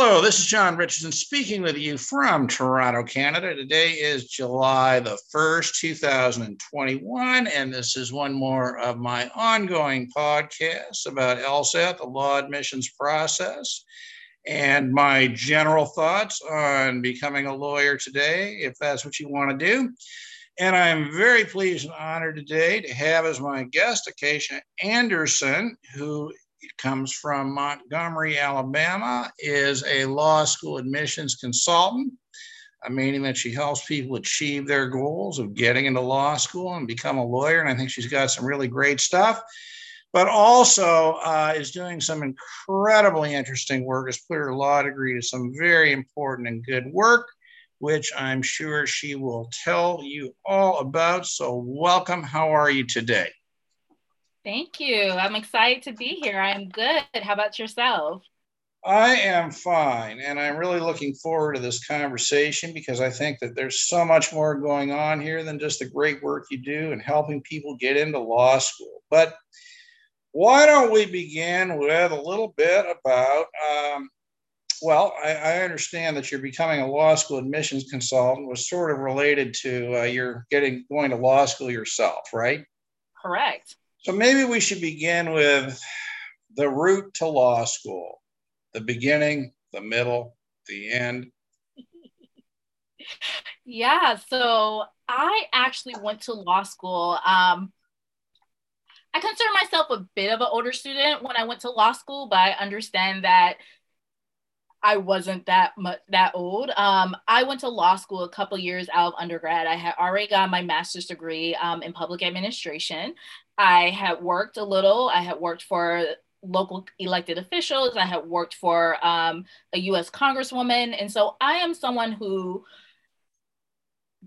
Hello, this is John Richardson speaking with you from Toronto, Canada. Today is July the 1st, 2021, and this is one more of my ongoing podcasts about LSAT, the law admissions process, and my general thoughts on becoming a lawyer today, if that's what you want to do. And I'm very pleased and honored today to have as my guest Akiesha Anderson, who comes from Montgomery, Alabama, is a law school admissions consultant, meaning that she helps people achieve their goals of getting into law school and become a lawyer. And I think she's got some really great stuff. But also uh, is doing some incredibly interesting work, has put her law degree to some very important and good work, which I'm sure she will tell you all about. So, welcome. How are you today? Thank you. I'm excited to be here. I am good. How about yourself? I am fine. And I'm really looking forward to this conversation because I think that there's so much more going on here than just the great work you do and helping people get into law school. But why don't we begin with a little bit about? Um, well, I, I, understand that you're becoming a law school admissions consultant was sort of related to uh, your getting going to law school yourself, right? Correct. So maybe we should begin with the route to law school, the beginning, the middle, the end. yeah, so I actually went to law school. Um, I consider myself a bit of an older student when I went to law school, but I understand that I wasn't that much that old. Um, I went to law school a couple years out of undergrad. I had already got my master's degree um, in public administration. I had worked a little. I had worked for local elected officials. I had worked for um, a U.S. Congresswoman, and so I am someone who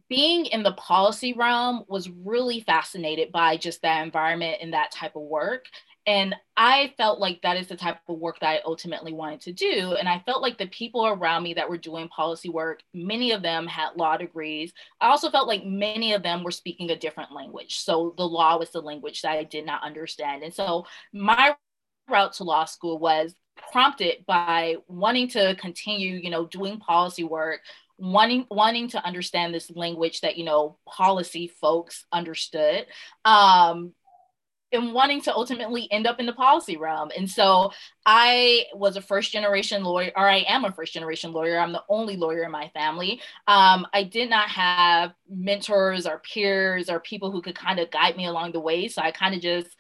being in the policy realm was really fascinated by just that environment and that type of work. And I felt like that is the type of work that I ultimately wanted to do. And I felt like the people around me that were doing policy work, many of them had law degrees. I also felt like many of them were speaking a different language. So the law was the language that I did not understand. And so my route to law school was prompted by wanting to continue, you know, doing policy work, wanting wanting to understand this language that you know policy folks understood um and wanting to ultimately end up in the policy realm. And so I was a first generation lawyer, or I am a first generation lawyer. I'm the only lawyer in my family. Um, I did not have mentors or peers or people who could kind of guide me along the way. So I kind of just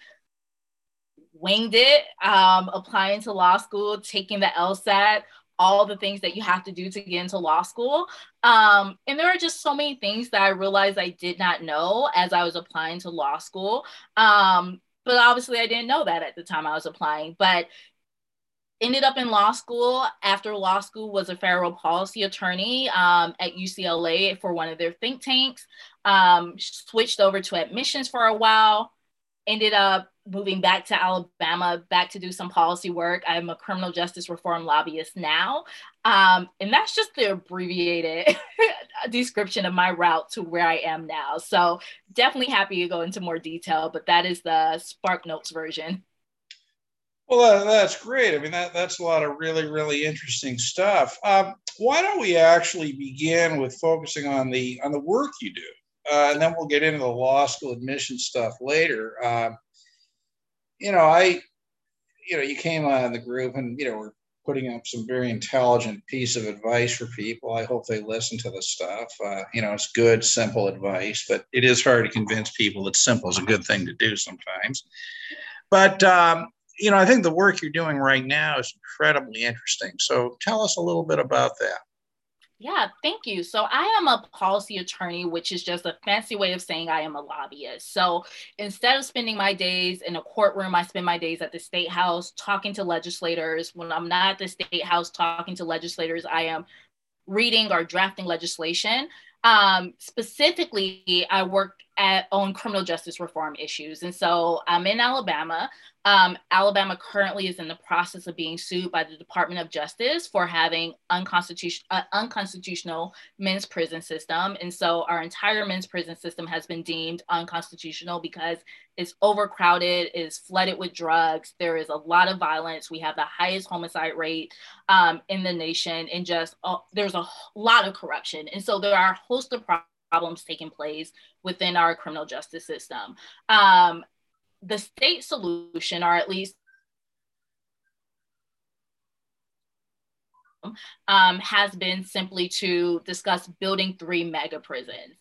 winged it, um, applying to law school, taking the LSAT, all the things that you have to do to get into law school. Um, and there are just so many things that I realized I did not know as I was applying to law school. Um, but obviously, I didn't know that at the time I was applying. But ended up in law school. After law school, was a federal policy attorney um, at UCLA for one of their think tanks. Um, switched over to admissions for a while. Ended up moving back to Alabama, back to do some policy work. I'm a criminal justice reform lobbyist now. Um, and that's just the abbreviated description of my route to where I am now. So definitely happy to go into more detail, but that is the Spark Notes version. Well, that's great. I mean, that, that's a lot of really, really interesting stuff. Um, why don't we actually begin with focusing on the on the work you do, uh, and then we'll get into the law school admission stuff later. Uh, you know, I, you know, you came on the group and, you know, we're putting up some very intelligent piece of advice for people. I hope they listen to the stuff. Uh, you know, it's good, simple advice, but it is hard to convince people that simple is a good thing to do sometimes. But, um, you know, I think the work you're doing right now is incredibly interesting. So tell us a little bit about that. Yeah, thank you. So I am a policy attorney, which is just a fancy way of saying I am a lobbyist. So instead of spending my days in a courtroom, I spend my days at the state house talking to legislators. When I'm not at the state house talking to legislators, I am reading or drafting legislation. Um, specifically, I worked at, on criminal justice reform issues. And so I'm in Alabama. Um, Alabama currently is in the process of being sued by the Department of Justice for having unconstitutional, uh, unconstitutional men's prison system. And so our entire men's prison system has been deemed unconstitutional because it's overcrowded, is flooded with drugs. There is a lot of violence. We have the highest homicide rate um, in the nation, and just uh, there's a lot of corruption. And so there are a host of problems problems taking place within our criminal justice system. Um, the state solution, or at least um, has been simply to discuss building three mega prisons.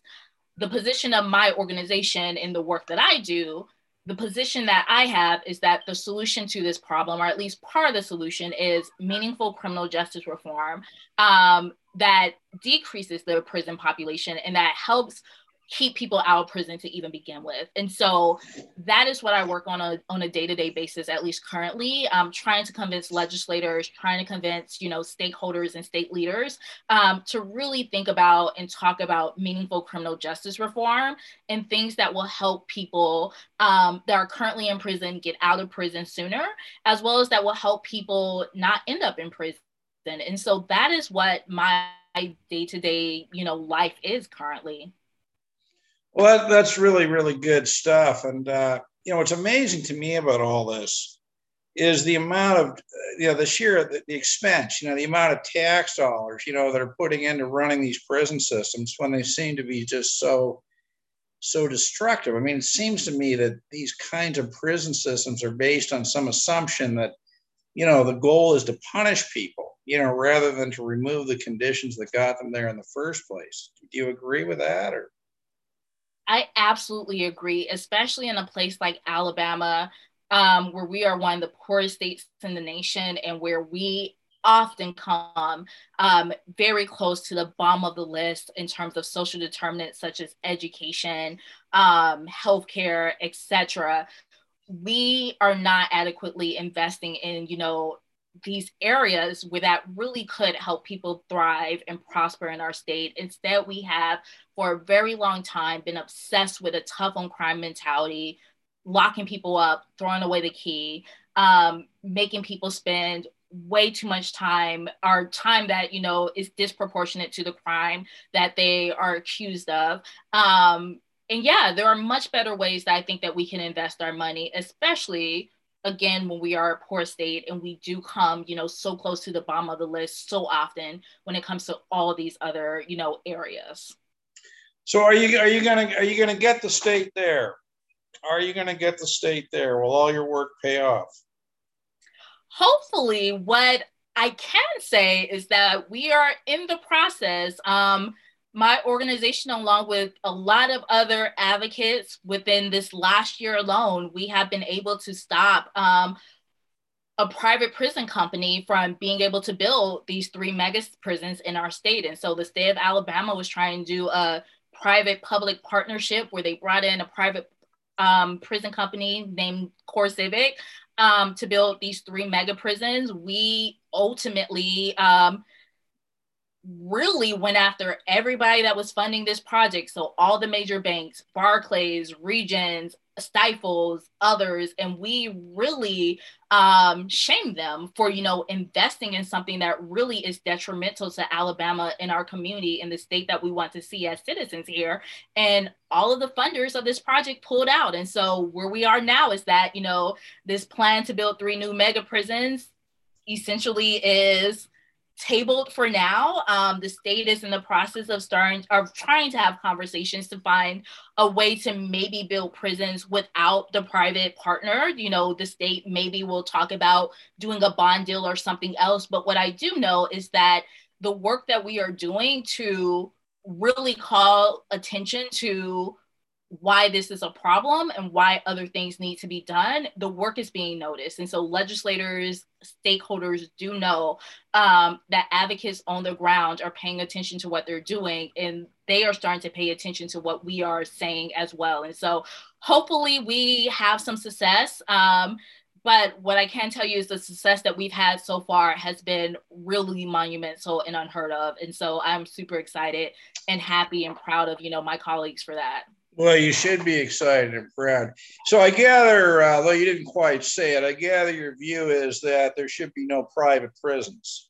The position of my organization in the work that I do, the position that I have is that the solution to this problem, or at least part of the solution, is meaningful criminal justice reform um, that decreases the prison population and that helps keep people out of prison to even begin with. And so that is what I work on a, on a day-to-day basis, at least currently, um, trying to convince legislators, trying to convince, you know, stakeholders and state leaders um, to really think about and talk about meaningful criminal justice reform and things that will help people um, that are currently in prison get out of prison sooner, as well as that will help people not end up in prison. And so that is what my day-to-day, you know, life is currently. Well, that, that's really, really good stuff. And, uh, you know, what's amazing to me about all this is the amount of, you know, the sheer, the, the expense, you know, the amount of tax dollars, you know, that are putting into running these prison systems when they seem to be just so, so destructive. I mean, it seems to me that these kinds of prison systems are based on some assumption that, you know, the goal is to punish people, you know, rather than to remove the conditions that got them there in the first place. Do you agree with that or? I absolutely agree, especially in a place like Alabama, um, where we are one of the poorest states in the nation and where we often come um, very close to the bottom of the list in terms of social determinants such as education, um, healthcare, etc. We are not adequately investing in, you know, these areas where that really could help people thrive and prosper in our state. Instead, we have for a very long time been obsessed with a tough on crime mentality, locking people up, throwing away the key, um, making people spend way too much time or time that you know is disproportionate to the crime that they are accused of. Um, and yeah there are much better ways that i think that we can invest our money especially again when we are a poor state and we do come you know so close to the bottom of the list so often when it comes to all these other you know areas so are you are you gonna are you gonna get the state there? Are you gonna get the state there? Will all your work pay off? Hopefully what i can say is that we are in the process. Um my organization, along with a lot of other advocates within this last year alone, we have been able to stop um, a private prison company from being able to build these three mega prisons in our state. And so the state of Alabama was trying to do a private public partnership where they brought in a private um, prison company named CoreCivic um, to build these three mega prisons. We ultimately um, really went after everybody that was funding this project. So all the major banks, Barclays, Regions, Stifels, others, and we really um, shamed them for you know investing in something that really is detrimental to Alabama and our community in the state that we want to see as citizens here. And all of the funders of this project pulled out, and so where we are now is that you know this plan to build three new mega prisons essentially is tabled for now. Um, the state is in the process of starting of trying to have conversations to find a way to maybe build prisons without the private partner. You know, the state maybe will talk about doing a bond deal or something else. But what I do know is that the work that we are doing to really call attention to why this is a problem and why other things need to be done, the work is being noticed. And so legislators, stakeholders do know um, that advocates on the ground are paying attention to what they're doing and they are starting to pay attention to what we are saying as well. And so hopefully we have some success. Um, but what I can tell you is the success that we've had so far has been really monumental and unheard of. And so I'm super excited and happy and proud of, you know, my colleagues for that. Well, you should be excited and proud. So I gather, uh, though you didn't quite say it, I gather your view is that there should be no private prisons.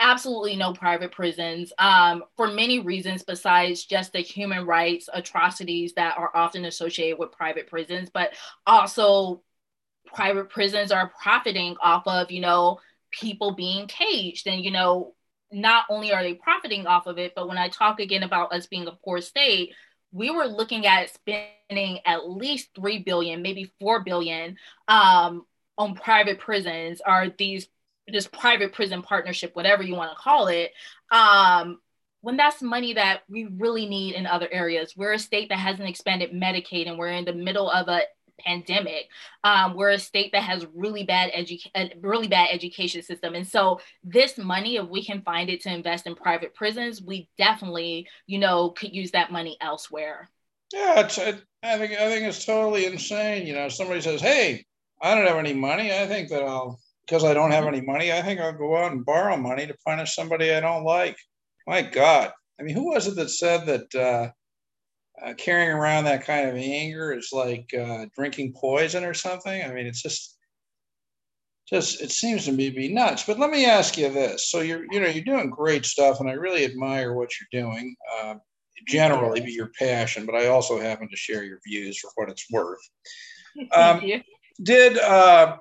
Absolutely no private prisons um, for many reasons besides just the human rights atrocities that are often associated with private prisons, but also private prisons are profiting off of, you know, people being caged. And, you know, not only are they profiting off of it, but when I talk again about us being a poor state, we were looking at spending at least 3 billion, maybe 4 billion um, on private prisons or these this private prison partnership, whatever you want to call it. Um, when that's money that we really need in other areas. We're a state that hasn't expanded Medicaid and we're in the middle of a pandemic. Um, we're a state that has really bad education, really bad education system, and so this money, if we can find it to invest in private prisons, we definitely, you know, could use that money elsewhere. Yeah, it's, it, I think I think it's totally insane. You know, somebody says, "Hey, I don't have any money. I think that I'll because I don't have any money. I think I'll go out and borrow money to punish somebody I don't like." My God, I mean, who was it that said that? Uh, uh, carrying around that kind of anger is like uh, drinking poison or something. I mean, it's just, just it seems to me to be nuts. But let me ask you this: so you're, you know, you're doing great stuff, and I really admire what you're doing. Uh, generally, be your passion, but I also happen to share your views for what it's worth. Um, did uh,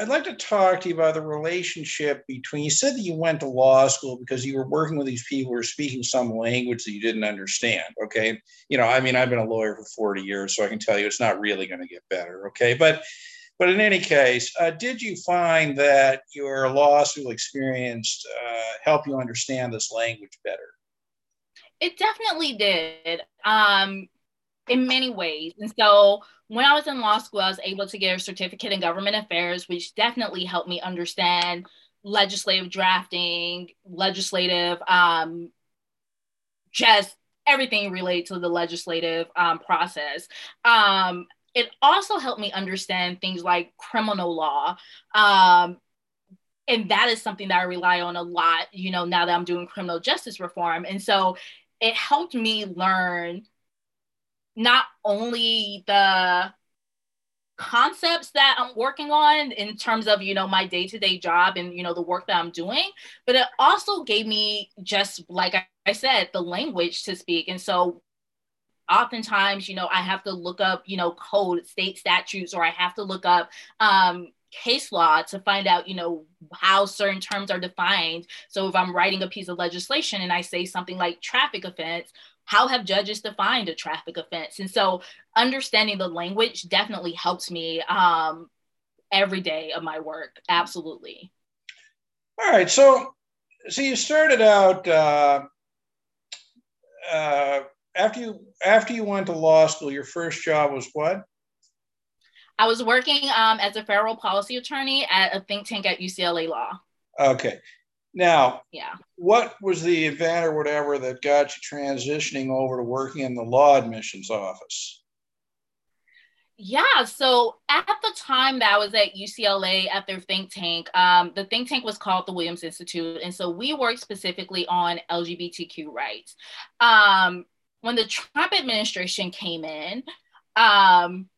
I'd like to talk to you about the relationship between. You said that you went to law school because you were working with these people who were speaking some language that you didn't understand. Okay, you know, I mean, I've been a lawyer for forty years, so I can tell you it's not really going to get better. Okay, but but in any case, uh, did you find that your law school experience uh, help you understand this language better? It definitely did. Um, in many ways. And so when I was in law school, I was able to get a certificate in government affairs, which definitely helped me understand legislative drafting, legislative, um, just everything related to the legislative um, process. Um, it also helped me understand things like criminal law. Um, and that is something that I rely on a lot, you know, now that I'm doing criminal justice reform. And so it helped me learn not only the concepts that I'm working on in terms of, you know, my day-to-day job and, you know, the work that I'm doing, but it also gave me just like I said, the language to speak. And so oftentimes, you know, I have to look up, you know, code, state statutes, or I have to look up um, case law to find out, you know, how certain terms are defined. So if I'm writing a piece of legislation and I say something like traffic offense, how have judges defined a traffic offense? And so understanding the language definitely helps me um, every day of my work. Absolutely. All right. So, so you started out uh, uh, after you after you went to law school. Your first job was what? I was working um, as a federal policy attorney at a think tank at UCLA Law. Okay. Now, yeah, what was the event or whatever that got you transitioning over to working in the law admissions office? Yeah, so at the time that I was at UCLA at their think tank, um, the think tank was called the Williams Institute. And so we worked specifically on LGBTQ rights. Um, when the Trump administration came in, um,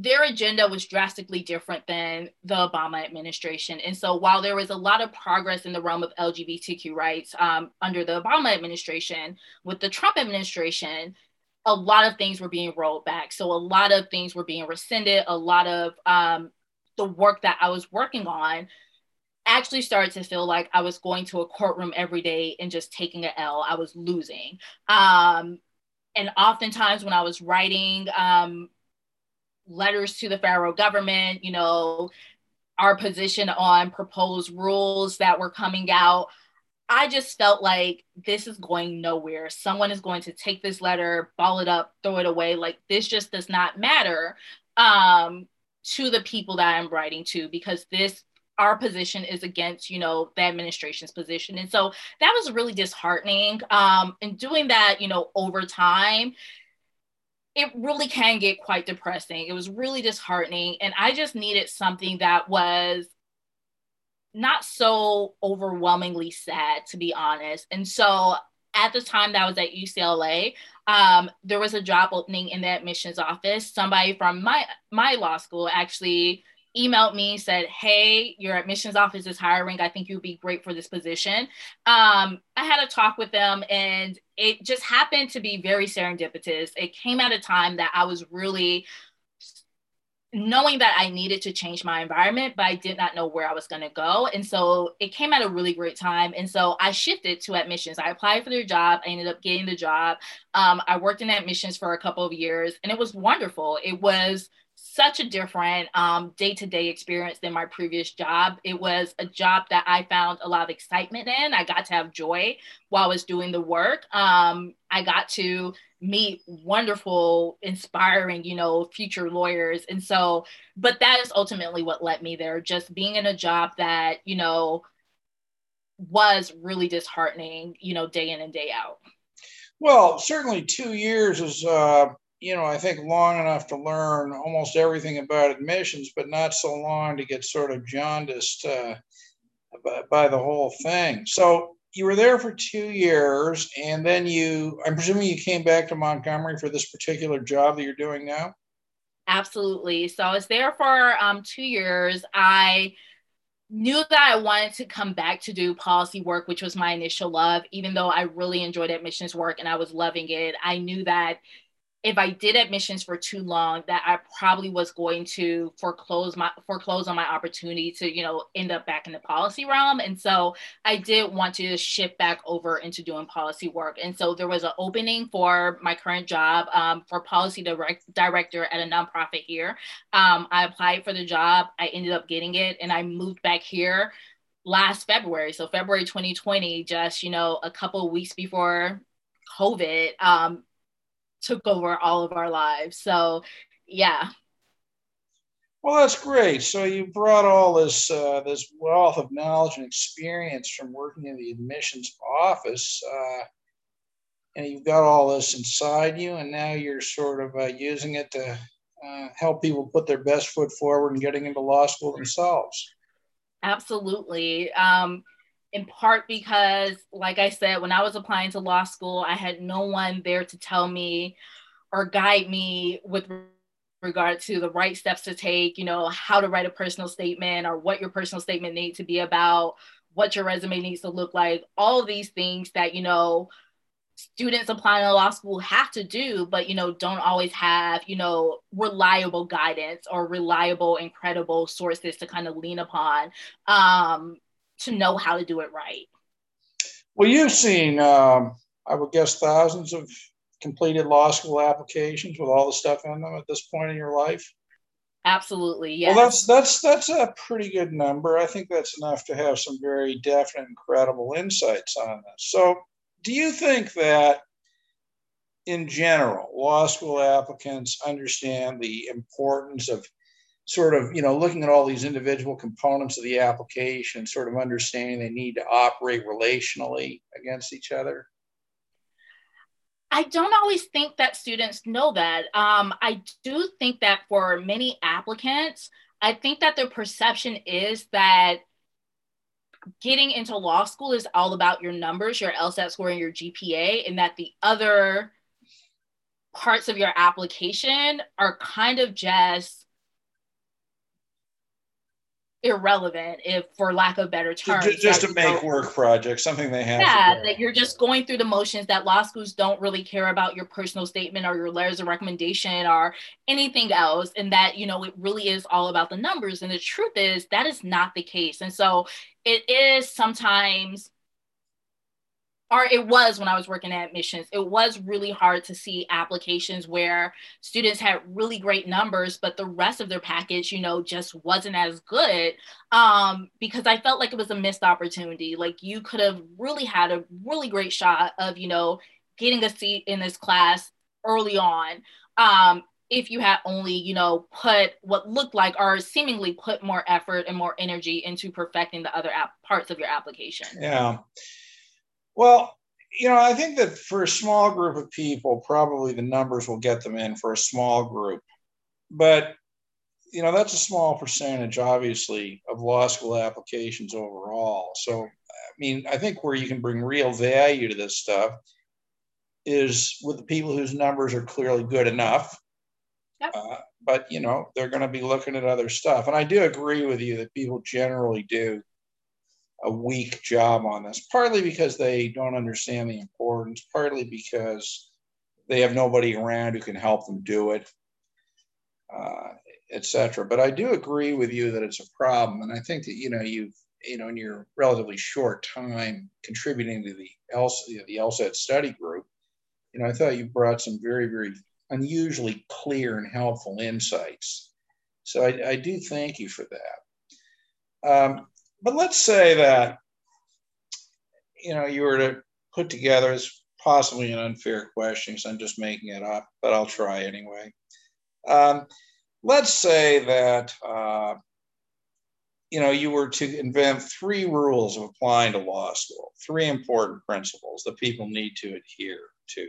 their agenda was drastically different than the Obama administration. And so while there was a lot of progress in the realm of LGBTQ rights um, under the Obama administration, with the Trump administration, a lot of things were being rolled back. So a lot of things were being rescinded. A lot of um, the work that I was working on actually started to feel like I was going to a courtroom every day and just taking an L. I was losing. Um, and oftentimes when I was writing um, letters to the federal government, you know, our position on proposed rules that were coming out. I just felt like this is going nowhere. Someone is going to take this letter, ball it up, throw it away. Like this just does not matter um, to the people that I'm writing to because this our position is against you know the administration's position and so that was really disheartening um and doing that you know over time it really can get quite depressing. It was really disheartening. And I just needed something that was not so overwhelmingly sad, to be honest. And so at the time that I was at UCLA, um, there was a job opening in the admissions office. Somebody from my my law school actually emailed me said hey your admissions office is hiring i think you'd be great for this position um, i had a talk with them and it just happened to be very serendipitous it came at a time that i was really knowing that I needed to change my environment, but I did not know where I was going to go. And so it came at a really great time. And so I shifted to admissions. I applied for their job. I ended up getting the job. Um, I worked in admissions for a couple of years and it was wonderful. It was such a different day to day experience than my previous job. It was a job that I found a lot of excitement in. I got to have joy while I was doing the work. Um, I got to meet wonderful, inspiring, you know, future lawyers. And so, but that is ultimately what led me there, just being in a job that, you know, was really disheartening, you know, day in and day out. Well, certainly two years is uh, you know, I think long enough to learn almost everything about admissions, but not so long to get sort of jaundiced uh, by, by, the whole thing. So you were there for two years, and then you, I'm presuming you came back to Montgomery for this particular job that you're doing now? Absolutely. So I was there for um, two years. I knew that I wanted to come back to do policy work, which was my initial love, even though I really enjoyed admissions work and I was loving it. I knew that if I did admissions for too long, that I probably was going to foreclose my foreclose on my opportunity to, you know, end up back in the policy realm. And so I did want to shift back over into doing policy work. And so there was an opening for my current job um, for policy direct, director at a nonprofit here. Um, I applied for the job. I ended up getting it, and I moved back here last February. So February 2020, just you know, a couple weeks before COVID. Um, took over all of our lives. So, yeah. Well, that's great. So you brought all this uh, this wealth of knowledge and experience from working in the admissions office, uh, and you've got all this inside you, and now you're sort of uh, using it to uh, help people put their best foot forward and getting into law school themselves. Absolutely. Um, in part because, like I said, when I was applying to law school, I had no one there to tell me or guide me with regard to the right steps to take, you know, how to write a personal statement or what your personal statement needs to be about, what your resume needs to look like, all these things that, you know, students applying to law school have to do, but, you know, don't always have, you know, reliable guidance or reliable, incredible sources to kind of lean upon. Um, to know how to do it right. Well, you've seen, um, I would guess, thousands of completed law school applications with all the stuff in them at this point in your life. Absolutely, yeah. Well, that's that's that's a pretty good number. I think that's enough to have some very definite and credible insights on this. So, do you think that, in general, law school applicants understand the importance of sort of you know looking at all these individual components of the application sort of understanding they need to operate relationally against each other? I don't always think that students know that. Um, i do think that for many applicants i think that their perception is that getting into law school is all about your numbers your lsat score and your gpa and that the other parts of your application are kind of just irrelevant if for lack of better terms just, just to make work project something they have yeah that you're just going through the motions that law schools don't really care about your personal statement or your letters of recommendation or anything else and that you know it really is all about the numbers and the truth is that is not the case and so it is sometimes or it was when I was working at admissions, it was really hard to see applications where students had really great numbers, but the rest of their package, you know, just wasn't as good um, because I felt like it was a missed opportunity. Like you could have really had a really great shot of, you know, getting a seat in this class early on. Um, if you had only, you know, put what looked like or seemingly put more effort and more energy into perfecting the other parts of your application. Yeah. Well, you know, I think that for a small group of people, probably the numbers will get them in for a small group. But, you know, that's a small percentage, obviously, of law school applications overall. So I mean, I think where you can bring real value to this stuff is with the people whose numbers are clearly good enough. Yep. Uh, but you know they're going to be looking at other stuff, and I do agree with you that people generally do a weak job on this. Partly because they don't understand the importance, partly because they have nobody around who can help them do it, uh, etc. But I do agree with you that it's a problem, and I think that you know you've you know in your relatively short time contributing to the LSAT, the LSAT study group, you know I thought you brought some very very unusually clear and helpful insights. So I, I do thank you for that. Um, but let's say that you know you were to put together it's possibly an unfair question because i'm just making it up but i'll try anyway. Um, let's say that uh, you know you were to invent three rules of applying to law school three important principles that people need to adhere to.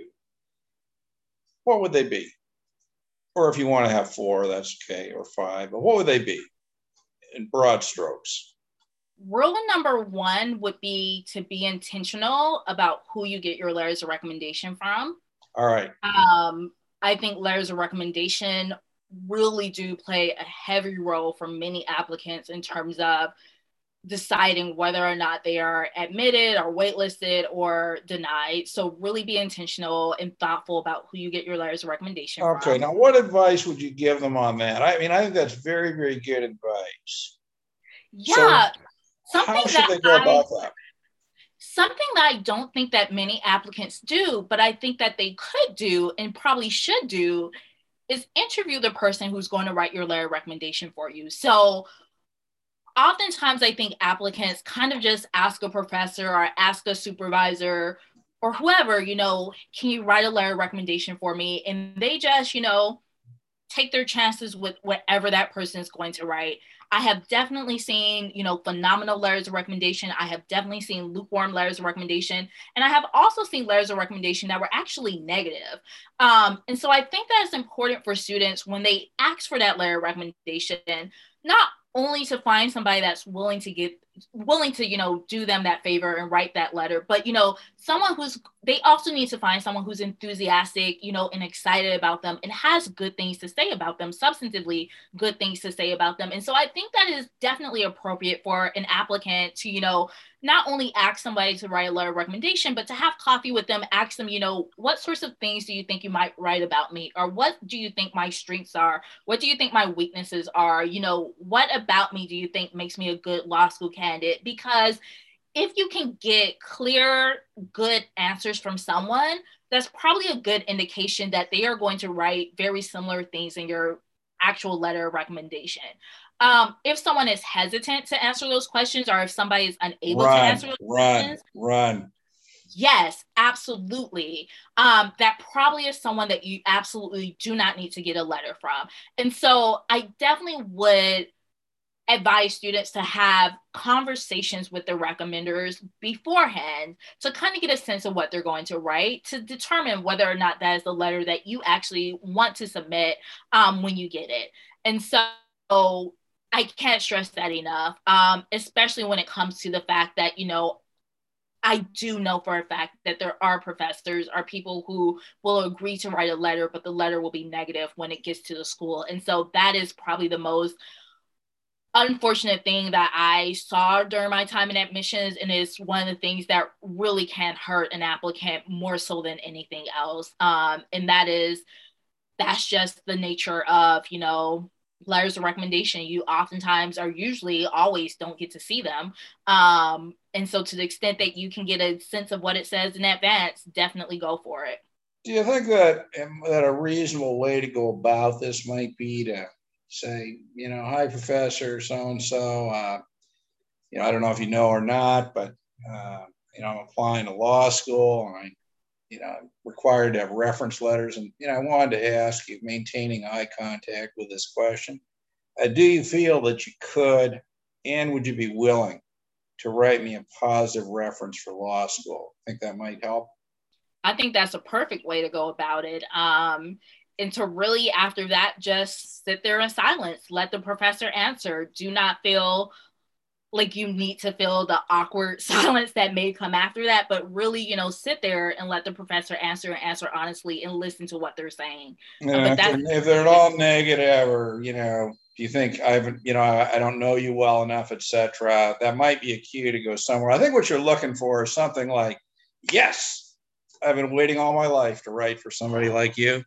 What would they be? Or if you want to have four that's okay or five but what would they be in broad strokes rule number one would be to be intentional about who you get your letters of recommendation from. All right. Um, I think letters of recommendation really do play a heavy role for many applicants in terms of deciding whether or not they are admitted or waitlisted or denied. So really be intentional and thoughtful about who you get your letters of recommendation from. okay, from. now what advice would you give them on that? I mean, I think that's very, very good advice. Yeah. So Something How should they go I, about that? Something that I don't think that many applicants do, but I think that they could do and probably should do is interview the person who's going to write your letter recommendation for you. So oftentimes I think applicants kind of just ask a professor or ask a supervisor or whoever, you know, can you write a letter recommendation for me? And they just, you know, take their chances with whatever that person is going to write. I have definitely seen, you know, phenomenal letters of recommendation. I have definitely seen lukewarm letters of recommendation. And I have also seen letters of recommendation that were actually negative. Um, and so I think that it's important for students when they ask for that letter of recommendation, not only to find somebody that's willing to get willing to you know do them that favor and write that letter but you know someone who's they also need to find someone who's enthusiastic you know and excited about them and has good things to say about them substantively good things to say about them and so i think that is definitely appropriate for an applicant to you know not only ask somebody to write a letter of recommendation, but to have coffee with them, ask them, you know, what sorts of things do you think you might write about me? Or what do you think my strengths are? What do you think my weaknesses are? You know, what about me do you think makes me a good law school candidate? Because if you can get clear, good answers from someone, that's probably a good indication that they are going to write very similar things in your actual letter of recommendation um, if someone is hesitant to answer those questions or if somebody is unable run, to answer those run, questions, run. Yes, absolutely. Um, that probably is someone that you absolutely do not need to get a letter from. And so I definitely would advise students to have conversations with the recommenders beforehand to kind of get a sense of what they're going to write to determine whether or not that is the letter that you actually want to submit um, when you get it. And so I can't stress that enough, um, especially when it comes to the fact that, you know, I do know for a fact that there are professors or people who will agree to write a letter, but the letter will be negative when it gets to the school. And so that is probably the most unfortunate thing that I saw during my time in admissions. And it's one of the things that really can hurt an applicant more so than anything else. Um, and that is, that's just the nature of, you know, letters of recommendation you oftentimes are usually always don't get to see them um, and so to the extent that you can get a sense of what it says in advance definitely go for it do you think that um, that a reasonable way to go about this might be to say you know hi professor so and so you know i don't know if you know or not but uh, you know i'm applying to law school and i you know, required to have reference letters. And, you know, I wanted to ask you, maintaining eye contact with this question, uh, do you feel that you could and would you be willing to write me a positive reference for law school? I think that might help? I think that's a perfect way to go about it. Um, and to really, after that, just sit there in silence, let the professor answer. Do not feel like you need to feel the awkward silence that may come after that but really you know sit there and let the professor answer and answer honestly and listen to what they're saying. Yeah, but if, if they're all negative or you know do you think i've you know i, I don't know you well enough etc that might be a cue to go somewhere. I think what you're looking for is something like yes i've been waiting all my life to write for somebody like you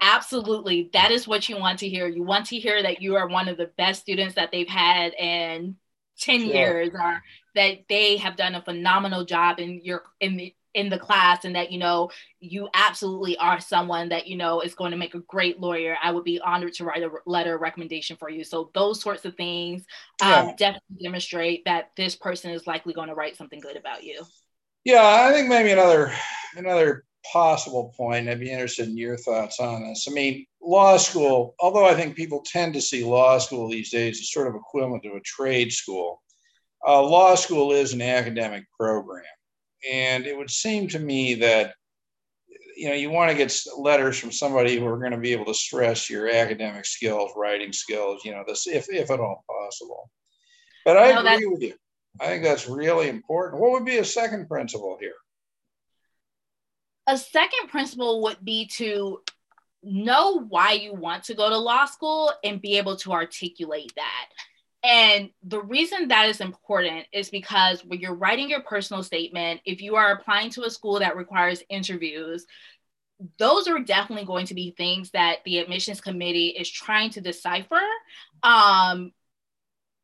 absolutely. That is what you want to hear. You want to hear that you are one of the best students that they've had in 10 sure. years or that they have done a phenomenal job in your in the in the class and that you know you absolutely are someone that you know is going to make a great lawyer. I would be honored to write a letter of recommendation for you. So those sorts of things um, definitely demonstrate that this person is likely going to write something good about you. Yeah i think maybe another another possible point i'd be interested in your thoughts on this i mean law school, although I think people tend to see law school these days as sort of equivalent to a trade school, uh, law school is an academic program. And it would seem to me that you know you want to get letters from somebody who are going to be able to stress your academic skills, writing skills, you know, this if if at all possible. But I no, agree with you. I think that's really important. What would be a second principle here? A second principle would be to know why you want to go to law school and be able to articulate that. And the reason that is important is because when you're writing your personal statement, if you are applying to a school that requires interviews, those are definitely going to be things that the admissions committee is trying to decipher um,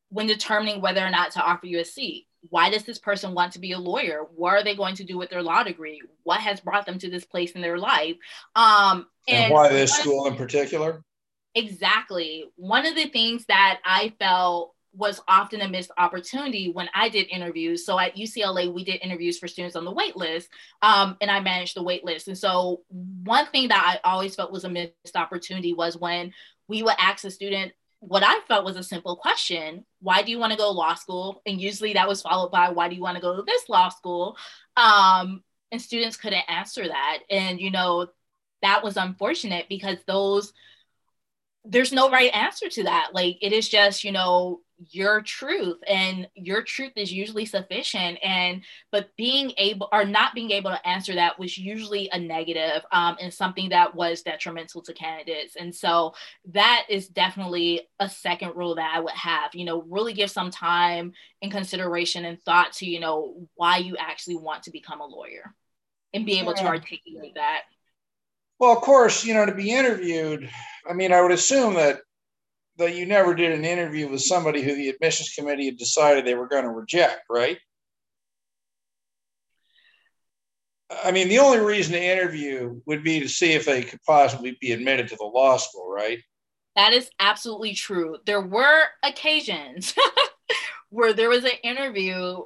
when determining whether or not to offer you a seat why does this person want to be a lawyer? What are they going to do with their law degree? What has brought them to this place in their life? Um, and, and why this school in particular? Exactly. One of the things that i felt was often a missed opportunity when I did interviews. So at UCLA, we did interviews for students on the wait list, um, and I managed the wait list. And so one thing that I always felt was a missed opportunity was when we would ask a student, what I felt was a simple question why do you want to go to law school? And usually that was followed by why do you want to go to this law school? Um, and students couldn't answer that. And, you know, that was unfortunate because those, there's no right answer to that. Like it is just, you know, your truth and your truth is usually sufficient and but being able or not being able to answer that was usually a negative um, and something that was detrimental to candidates and so that is definitely a second rule that i would have you know really give some time and consideration and thought to you know why you actually want to become a lawyer and be able yeah. to articulate that well of course you know to be interviewed i mean i would assume that that you never did an interview with somebody who the admissions committee had decided they were going to reject, right? I mean, the only reason to interview would be to see if they could possibly be admitted to the law school, right? That is absolutely true. There were occasions where there was an interview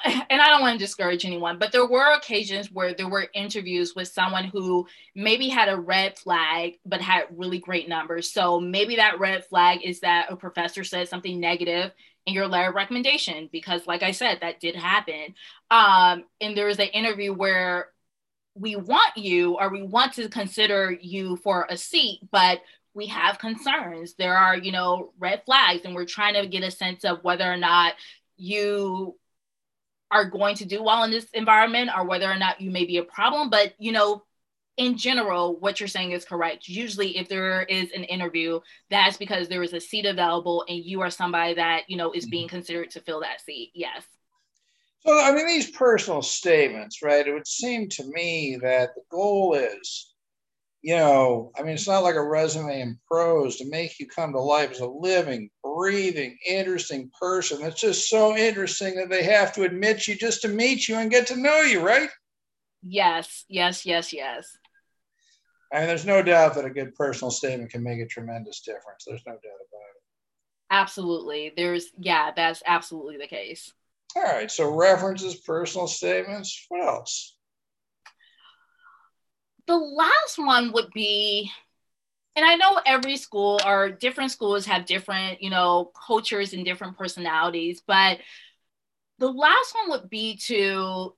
and I don't want to discourage anyone, but there were occasions where there were interviews with someone who maybe had a red flag, but had really great numbers. So maybe that red flag is that a professor said something negative in your letter of recommendation, because like I said, that did happen. Um, and there was an interview where we want you or we want to consider you for a seat, but we have concerns. There are, you know, red flags, and we're trying to get a sense of whether or not you are going to do well in this environment or whether or not you may be a problem. But, you know, in general, what you're saying is correct. Usually, if there is an interview, that's because there is a seat available and you are somebody that, you know, is mm-hmm. being considered to fill that seat. Yes. So, I mean, these personal statements, right? It would seem to me that the goal is you know, I mean, it's not like a resume in prose to make you come to life as a living, breathing, interesting person. It's just so interesting that they have to admit you just to meet you and get to know you, right? Yes, yes, yes, yes. I mean, there's no doubt that a good personal statement can make a tremendous difference. There's no doubt about it. Absolutely. There's, yeah, that's absolutely the case. All right. So, references, personal statements. What else? The last one would be and I know every school or different schools have different, you know, cultures and different personalities, but the last one would be to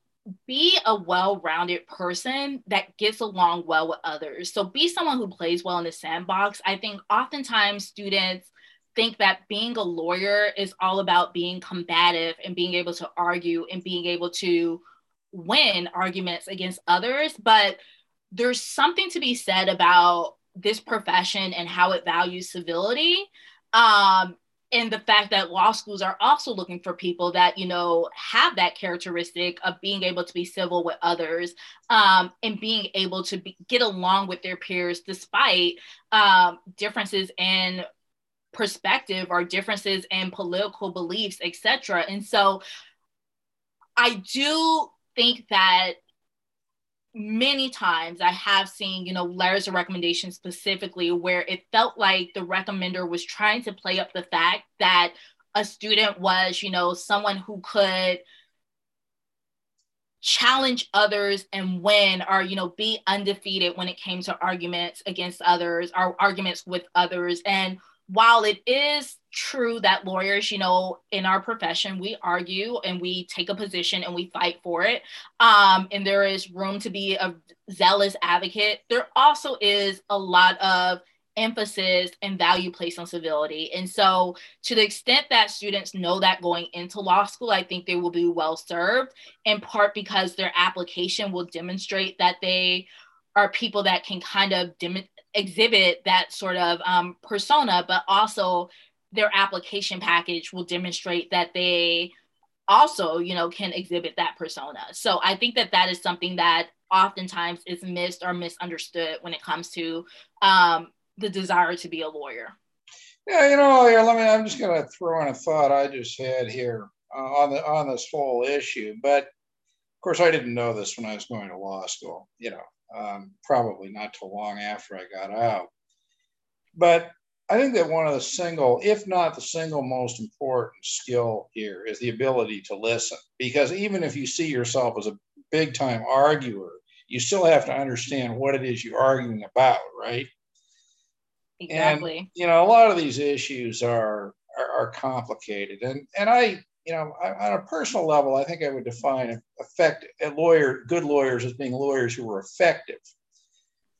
be a well-rounded person that gets along well with others. So be someone who plays well in the sandbox. I think oftentimes students think that being a lawyer is all about being combative and being able to argue and being able to win arguments against others. But there's something to be said about this profession and how it values civility. Um, and the fact that law schools are also looking for people that you know have that characteristic of being able to be civil with others um, and being able to be, get along with their peers despite um, differences in perspective or differences in political beliefs etc and so i do think that many times I have seen, you know, letters of recommendation specifically where it felt like the recommender was trying to play up the fact that a student was, you know, someone who could challenge others and win or you know be undefeated when it came to arguments against others or arguments with others. And while it is true that lawyers, you know, in our profession, we argue and we take a position and we fight for it, um, and there is room to be a zealous advocate, there also is a lot of emphasis and value placed on civility. And so, to the extent that students know that going into law school, I think they will be well served, in part because their application will demonstrate that they are people that can kind of exhibit that sort of um, persona, but also their application package will demonstrate that they also, you know, can exhibit that persona. So I think that that is something that oftentimes is missed or misunderstood when it comes to um, the desire to be a lawyer. Yeah, you know, let me. I'm just going to throw in a thought I just had here uh, on the on this whole issue. But of course, I didn't know this when I was going to law school. You know, um, probably not too long after I got out. But I think that one of the single, if not the single most important skill here is the ability to listen. Because even if you see yourself as a big time arguer, you still have to understand what it is you're arguing about, right? Exactly. And, you know, a lot of these issues are, are, are complicated. And, and I, you know, I, on a personal level, I think I would define effective a lawyer, good lawyers as being lawyers who are effective,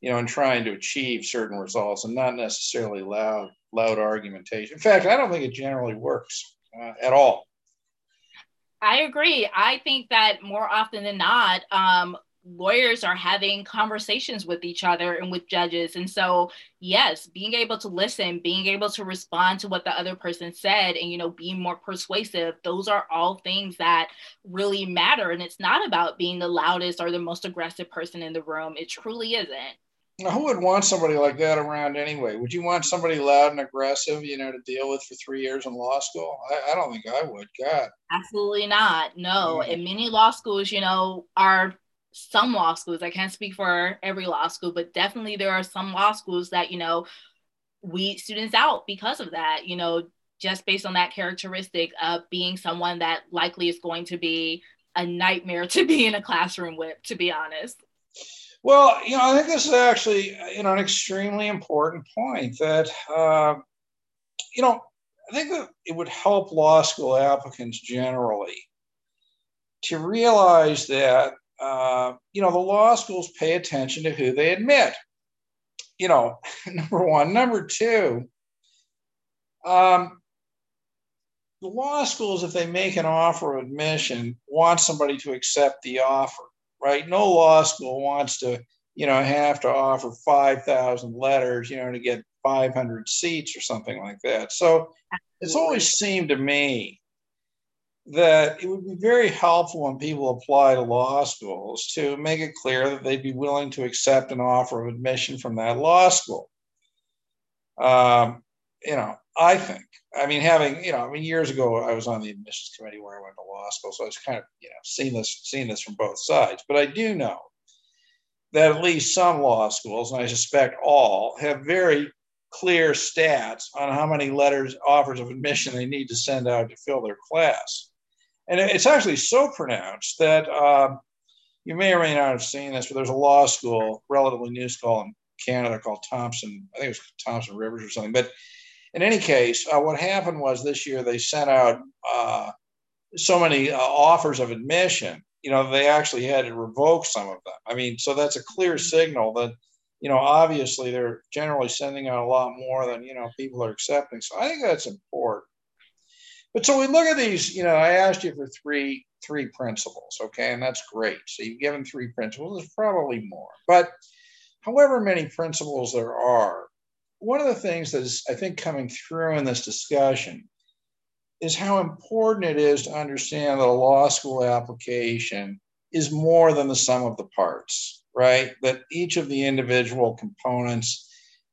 you know, in trying to achieve certain results and not necessarily loud, loud argumentation. In fact, I don't think it generally works uh, at all. I agree. I think that more often than not, um, lawyers are having conversations with each other and with judges. And so, yes, being able to listen, being able to respond to what the other person said, and, you know, being more persuasive, those are all things that really matter. And it's not about being the loudest or the most aggressive person in the room. It truly isn't. Now, who would want somebody like that around anyway? Would you want somebody loud and aggressive, you know, to deal with for three years in law school? I, I don't think I would. God. Absolutely not. No. Mm. And many law schools, you know, are some law schools, I can't speak for every law school, but definitely there are some law schools that, you know, weed students out because of that, you know, just based on that characteristic of being someone that likely is going to be a nightmare to be in a classroom with, to be honest. Well, you know, I think this is actually, you know, an extremely important point that, uh, you know, I think that it would help law school applicants generally to realize that uh, you know, the law schools pay attention to who they admit. You know, number one. Number two, um, the law schools, if they make an offer of admission, want somebody to accept the offer, right? No law school wants to, you know, have to offer 5,000 letters, you know, to get 500 seats or something like that. So it's always seemed to me that it would be very helpful when people apply to law schools to make it clear that they'd be willing to accept an offer of admission from that law school. Um, you know, I think, I mean, having, you know, I mean, years ago, I was on the admissions committee where I went to law school. So I was kind of, you know, seeing this, seeing this from both sides. But I do know that at least some law schools, and I suspect all, have very clear stats on how many letters, offers of admission they need to send out to fill their class. And it's actually so pronounced that um, you may or may not have seen this, but there's a law school, relatively new school in Canada called Thompson. I think it was Thompson Rivers or something. But in any case, uh, what happened was this year they sent out uh, so many uh, offers of admission. You know, they actually had to revoke some of them. I mean, so that's a clear signal that you know, obviously they're generally sending out a lot more than, you know, people are accepting. So I think that's important. But so we look at these, you know, I asked you for three three principles, okay, and that's great. So you've given three principles. There's probably more, but however many principles there are, one of the things that is, I think, coming through in this discussion is how important it is to understand that a law school application is more than the sum of the parts, right? That each of the individual components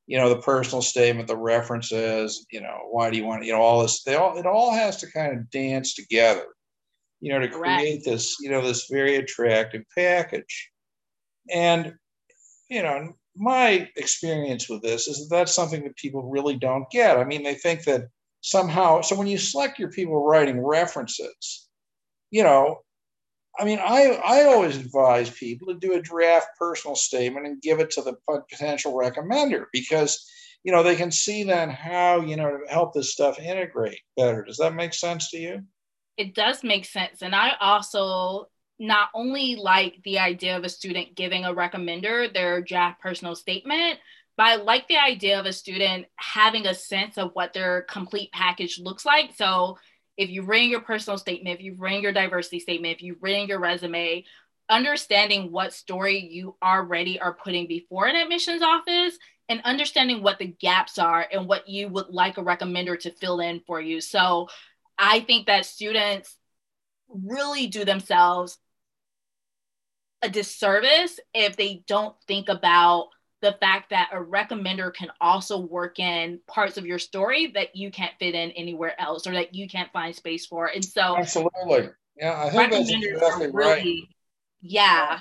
you know the personal statement the references you know why do you want you know all this they all it all has to kind of dance together you know to Correct. create this you know this very attractive package and you know my experience with this is that that's something that people really don't get i mean they think that somehow so when you select your people writing references you know I mean, I, I always advise people to do a draft personal statement and give it to the potential recommender because, you know, they can see then how, you know, to help this stuff integrate better. Does that make sense to you? It does make sense. And I also not only like the idea of a student giving a recommender their draft personal statement, but I like the idea of a student having a sense of what their complete package looks like. So if you've written your personal statement, if you've written your diversity statement, if you've written your resume, understanding what story you already are putting before an admissions office and understanding what the gaps are and what you would like a recommender to fill in for you. So I think that students really do themselves a disservice if they don't think about the fact that a recommender can also work in parts of your story that you can't fit in anywhere else or that you can't find space for. And so absolutely. Yeah, I think that's exactly really, right. Yeah.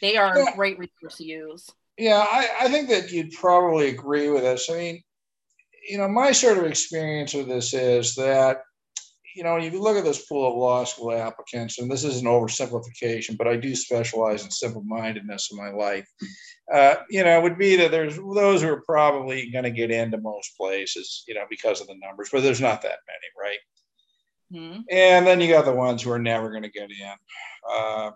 They are yeah. a great resource to use. Yeah, I, I think that you'd probably agree with us. I mean, you know, my sort of experience with this is that you know, if you look at this pool of law school applicants, and this is an oversimplification, but I do specialize in simple mindedness in my life, uh, you know, it would be that there's those who are probably going to get into most places, you know, because of the numbers, but there's not that many, right? Mm-hmm. And then you got the ones who are never going to get in. Uh,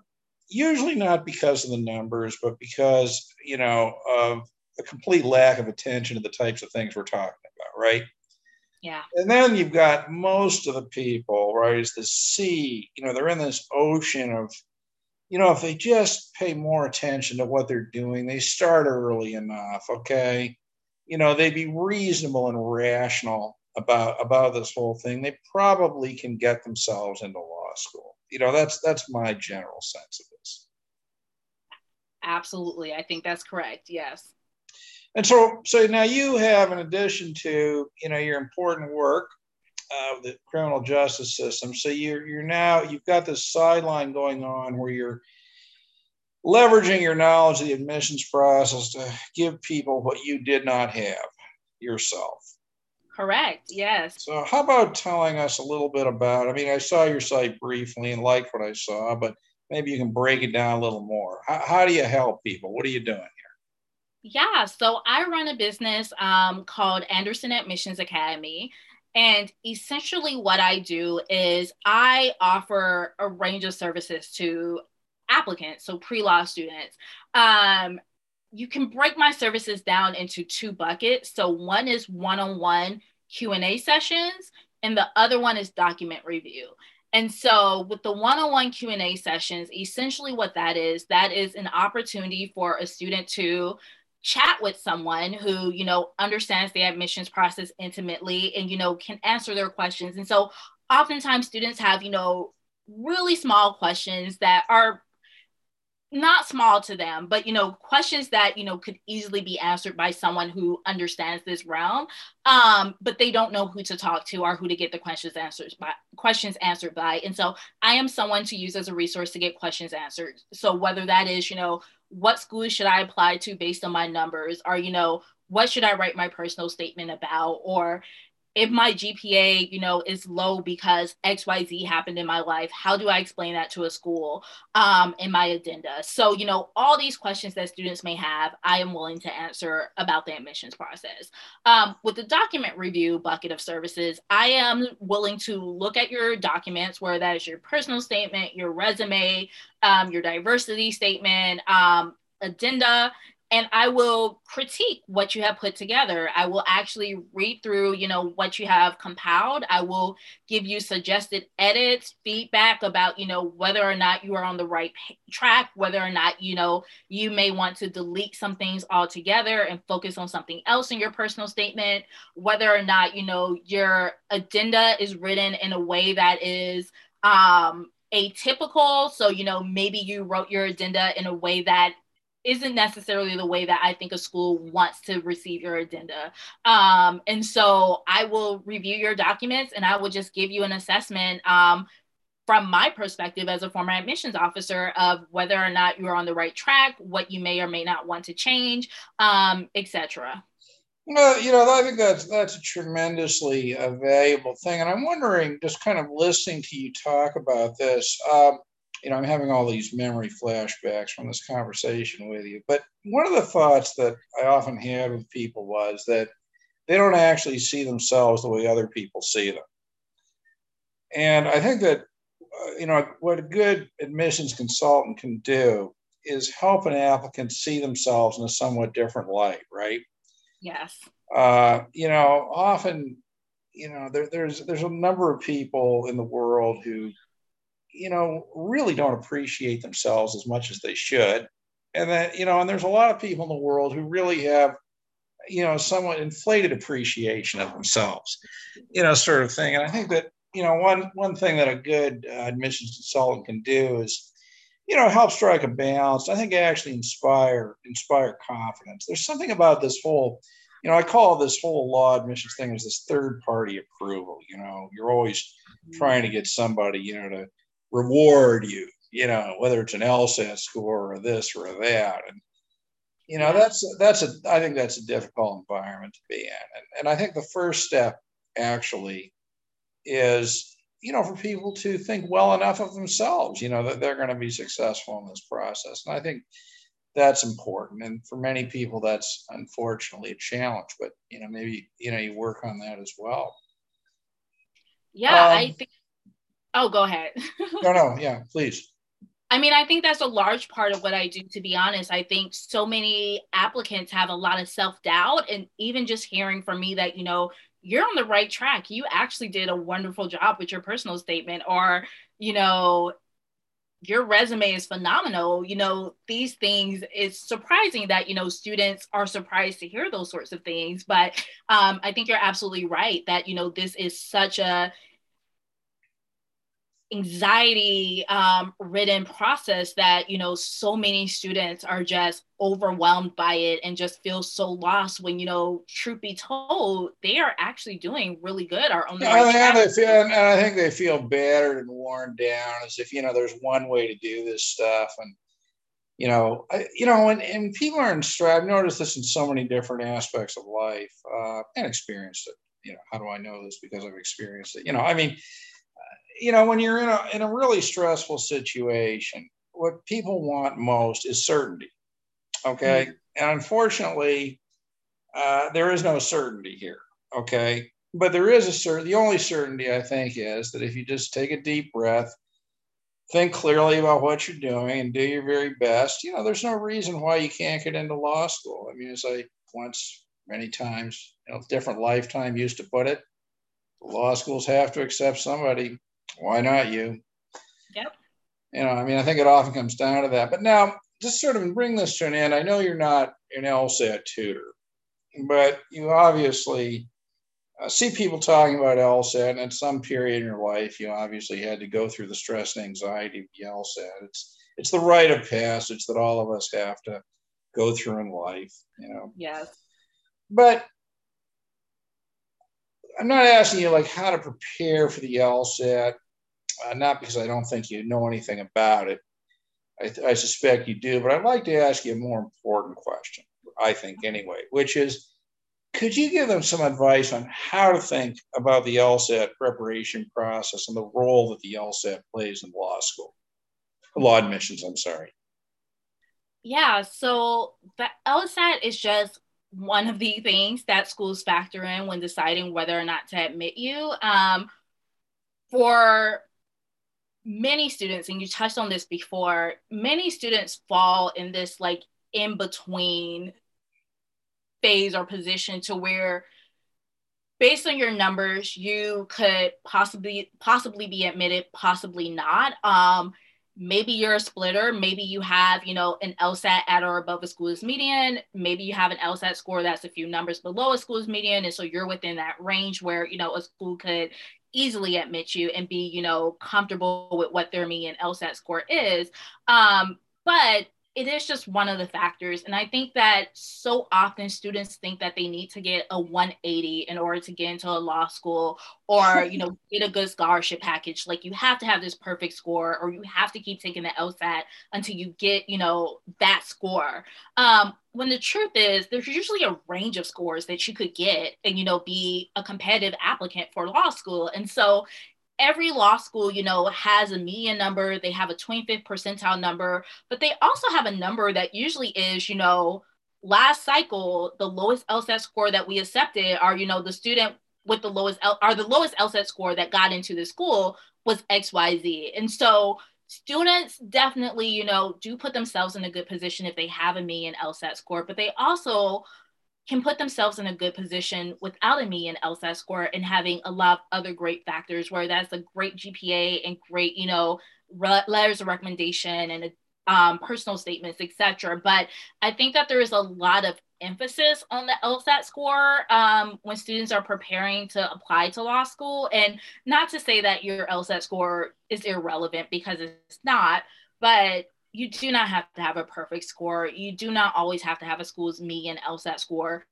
usually not because of the numbers, but because, you know, of a complete lack of attention to the types of things we're talking about, right? Yeah. And then you've got most of the people, right? Is the sea, you know, they're in this ocean of, you know, if they just pay more attention to what they're doing, they start early enough, okay? You know, they'd be reasonable and rational about about this whole thing. They probably can get themselves into law school. You know, that's that's my general sense of this. Absolutely. I think that's correct. Yes. And so, so now you have, in addition to you know your important work uh, of the criminal justice system, so you're you're now you've got this sideline going on where you're leveraging your knowledge of the admissions process to give people what you did not have yourself. Correct. Yes. So, how about telling us a little bit about? I mean, I saw your site briefly and liked what I saw, but maybe you can break it down a little more. How, how do you help people? What are you doing? Yeah, so I run a business um, called Anderson Admissions Academy. And essentially, what I do is I offer a range of services to applicants, so pre law students. Um, you can break my services down into two buckets. So one is one-on-one Q&A sessions and the other one is document review. And so with the one-on-one Q&A sessions, essentially what that is, that is an opportunity for a student to chat with someone who you know understands the admissions process intimately and you know can answer their questions. And so oftentimes students have you know really small questions that are not small to them but you know questions that you know could easily be answered by someone who understands this realm um, but they don't know who to talk to or who to get the questions answered by questions answered by and so i am someone to use as a resource to get questions answered so whether that is you know what schools should I apply to based on my numbers? Or, you know, what should I write my personal statement about? Or if my GPA, you know, is low because XYZ happened in my life, how do I explain that to a school um, in my addenda? So, you know, all these questions that students may have, I am willing to answer about the admissions process. Um, with the document review bucket of services, I am willing to look at your documents, where that is your personal statement, your resume, um, your diversity statement, um, addenda, and I will critique what you have put together. I will actually read through, you know, what you have compiled. I will give you suggested edits, feedback about, you know, whether or not you are on the right track, whether or not, you know, you may want to delete some things altogether and focus on something else in your personal statement, whether or not, you know, your addenda is written in a way that is um atypical so you know maybe you wrote your addenda in a way that isn't necessarily the way that I think a school wants to receive your addenda. Um, and so I will review your documents and I will just give you an assessment um, from my perspective as a former admissions officer of whether or not you're on the right track, what you may or may not want to change, um, etc. Well, you know, I think that's that's a tremendously uh, valuable thing, and I'm wondering, just kind of listening to you talk about this. Um, you know, I'm having all these memory flashbacks from this conversation with you. But one of the thoughts that I often had with people was that they don't actually see themselves the way other people see them. And I think that, uh, you know, what a good admissions consultant can do is help an applicant see themselves in a somewhat different light, right? Yes. Uh, you know, often, you know, there, there's there's a number of people in the world who you know, really don't appreciate themselves as much as they should. And that, you know, and there's a lot of people in the world who really have, you know, somewhat inflated appreciation of themselves, you know, sort of thing. And I think that, you know, one one thing that a good uh, admissions consultant can do is, you know, help strike a balance. I think it actually inspire inspire confidence. There's something about this whole, you know, I call this whole law admissions thing as this third party approval. You know, you're always trying to get somebody, you know, to reward you, you know, whether it's an LSAT score or this or that. And, you know, that's, that's a, I think that's a difficult environment to be in. And, and I think the first step actually is, you know, for people to think well enough of themselves, you know, that they're going to be successful in this process. And I think that's important. And for many people, that's unfortunately a challenge, but, you know, maybe, you know, you work on that as well. Yeah, um, I think Oh, go ahead. no, no, yeah, please. I mean, I think that's a large part of what I do, to be honest. I think so many applicants have a lot of self doubt. And even just hearing from me that, you know, you're on the right track, you actually did a wonderful job with your personal statement, or, you know, your resume is phenomenal. You know, these things, it's surprising that, you know, students are surprised to hear those sorts of things. But um, I think you're absolutely right that, you know, this is such a, anxiety um, ridden process that you know so many students are just overwhelmed by it and just feel so lost when you know truth be told they are actually doing really good are on the right yeah, they feel, and I think they feel battered and worn down as if you know there's one way to do this stuff. And you know I, you know and, and people are in stress I've noticed this in so many different aspects of life uh, and experienced it. You know how do I know this? Because I've experienced it. You know I mean you know, when you're in a in a really stressful situation, what people want most is certainty. Okay, mm-hmm. and unfortunately, uh, there is no certainty here. Okay, but there is a certain. The only certainty I think is that if you just take a deep breath, think clearly about what you're doing, and do your very best, you know, there's no reason why you can't get into law school. I mean, as I once many times, you know, different lifetime used to put it, law schools have to accept somebody why not you? Yep. You know, I mean, I think it often comes down to that. But now, just sort of bring this to an end. I know you're not an LSAT tutor, but you obviously uh, see people talking about LSAT, and at some period in your life, you obviously had to go through the stress and anxiety of the LSAT. It's it's the rite of passage that all of us have to go through in life, you know. Yes. But I'm not asking you like how to prepare for the LSAT, uh, not because I don't think you know anything about it. I, I, suspect you do, but I'd like to ask you a more important question, I think anyway, which is could you give them some advice on how to think about the LSAT preparation process and the role that the LSAT plays in law school, law admissions, I'm sorry? Yeah, so the LSAT is just one of the things that schools factor in when deciding whether or not to admit you. Um, for many students, and you touched on this before, many students fall in this like in between phase or position to where based on your numbers you could possibly possibly be admitted possibly not. Um maybe you're a splitter. Maybe you have you know an lsat at or above a school's median. Maybe you have an lsat score that's a few numbers below a school's median. And so you're within that range where you know a school could easily admit you and be you know comfortable with what their median lsat score is. Um but it is just one of the factors. And I think that so often students think that they need to get a 180 in order to get into a law school or, you know, get a good scholarship package. Like you have to have this perfect score or you have to keep taking the LSAT until you get, you know, that score. Um, when the truth is there's usually a range of scores that you could get and, you know, be a competitive applicant for law school. And so every law school, you know, has a median number, they have a 25th percentile number, but they also have a number that usually is, you know, last cycle, the lowest LSAT score that we accepted are, you know, the student with the lowest L- are the lowest LSAT score that got into the school was XYZ. And so students definitely, you know, do put themselves in a good position if they have a median LSAT score, but they also can put themselves in a good position without a median LSAT score and having a lot of other great factors, where that's a great GPA and great, you know, re- letters of recommendation and um, personal statements, etc. But I think that there is a lot of emphasis on the LSAT score um, when students are preparing to apply to law school. And not to say that your LSAT score is irrelevant because it's not, but you do not have to have a perfect score. You do not always have to have a school's median LSAT score.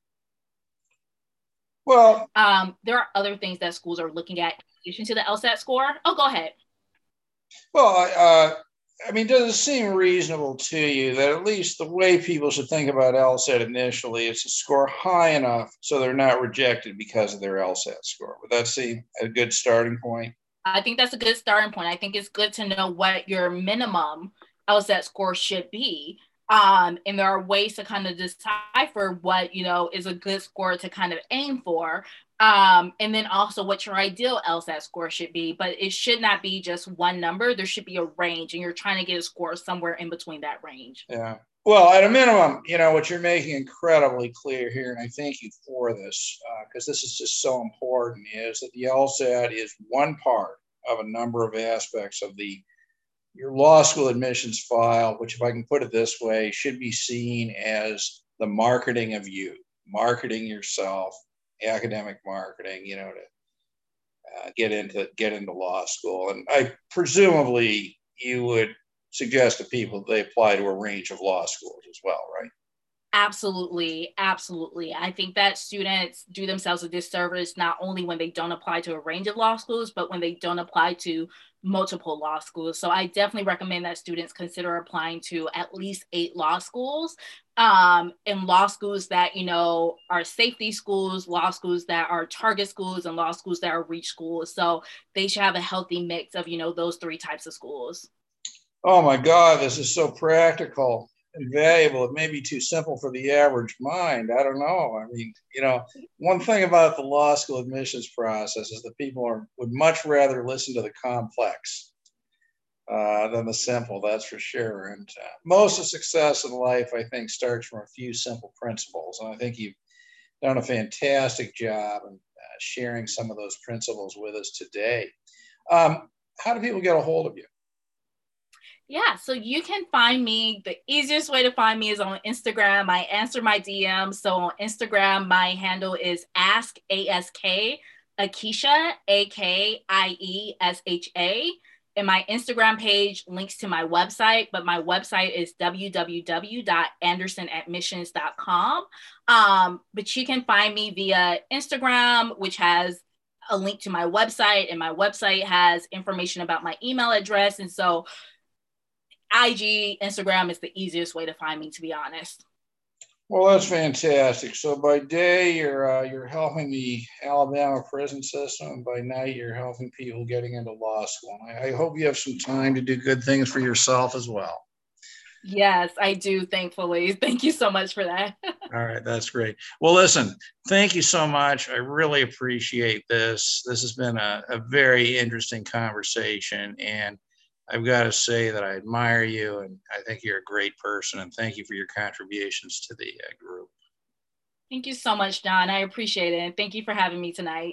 Well, um, there are other things that schools are looking at in addition to the LSAT score. Oh, go ahead. Well, uh, I mean, does it seem reasonable to you that at least the way people should think about LSAT initially is to score high enough so they're not rejected because of their LSAT score? Would that seem a good starting point? I think that's a good starting point. I think it's good to know what your minimum LSAT score should be. Um, and there are ways to kind of decipher what you know is a good score to kind of aim for. Um, and then also what your ideal LSAT score should be, but it should not be just one number. There should be a range, and you're trying to get a score somewhere in between that range. Yeah. Well, at a minimum, you know, what you're making incredibly clear here, and I thank you for this, because uh, this is just so important, is that the LSAT is one part of a number of aspects of the your law school admissions file, which, if I can put it this way, should be seen as the marketing of you, marketing yourself, academic marketing, you know, to uh, get into get into law school. And I presumably you would suggest to people they apply to a range of law schools as well, right? Absolutely, absolutely. I think that students do themselves a disservice not only when they don't apply to a range of law schools, but when they don't apply to multiple law schools. So I definitely recommend that students consider applying to at least eight law schools. Um, and law schools that you know are safety schools, law schools that are target schools, and law schools that are reach schools. So they should have a healthy mix of you know those three types of schools. Oh my God, this is so practical invaluable. It may be too simple for the average mind. I don't know. I mean, you know, one thing about the law school admissions process is that people are, would much rather listen to the complex uh, than the simple. That's for sure. And uh, most of success in life, I think, starts from a few simple principles. And I think you've done a fantastic job in uh, sharing some of those principles with us today. Um, how do people get a hold of you? Yeah, so you can find me. The easiest way to find me is on Instagram. I answer my DMs. So on Instagram, my handle is ask ask Akiesha a k i e s h a. And my Instagram page links to my website, but my website is www.andersonadmissions.com. Um, but you can find me via Instagram, which has a link to my website, and my website has information about my email address. And so IG, Instagram is the easiest way to find me, to be honest. Well, that's fantastic. So by day, you're uh, you're helping the Alabama prison system, and by night, you're helping people getting into law school. I, I hope you have some time to do good things for yourself as well. Yes, I do. Thankfully, thank you so much for that. All right, that's great. Well, listen, thank you so much. I really appreciate this. This has been a, a very interesting conversation, and I've got to say that I admire you and I think you're a great person and thank you for your contributions to the uh, group. Thank you so much, John. I appreciate it. And thank you for having me tonight.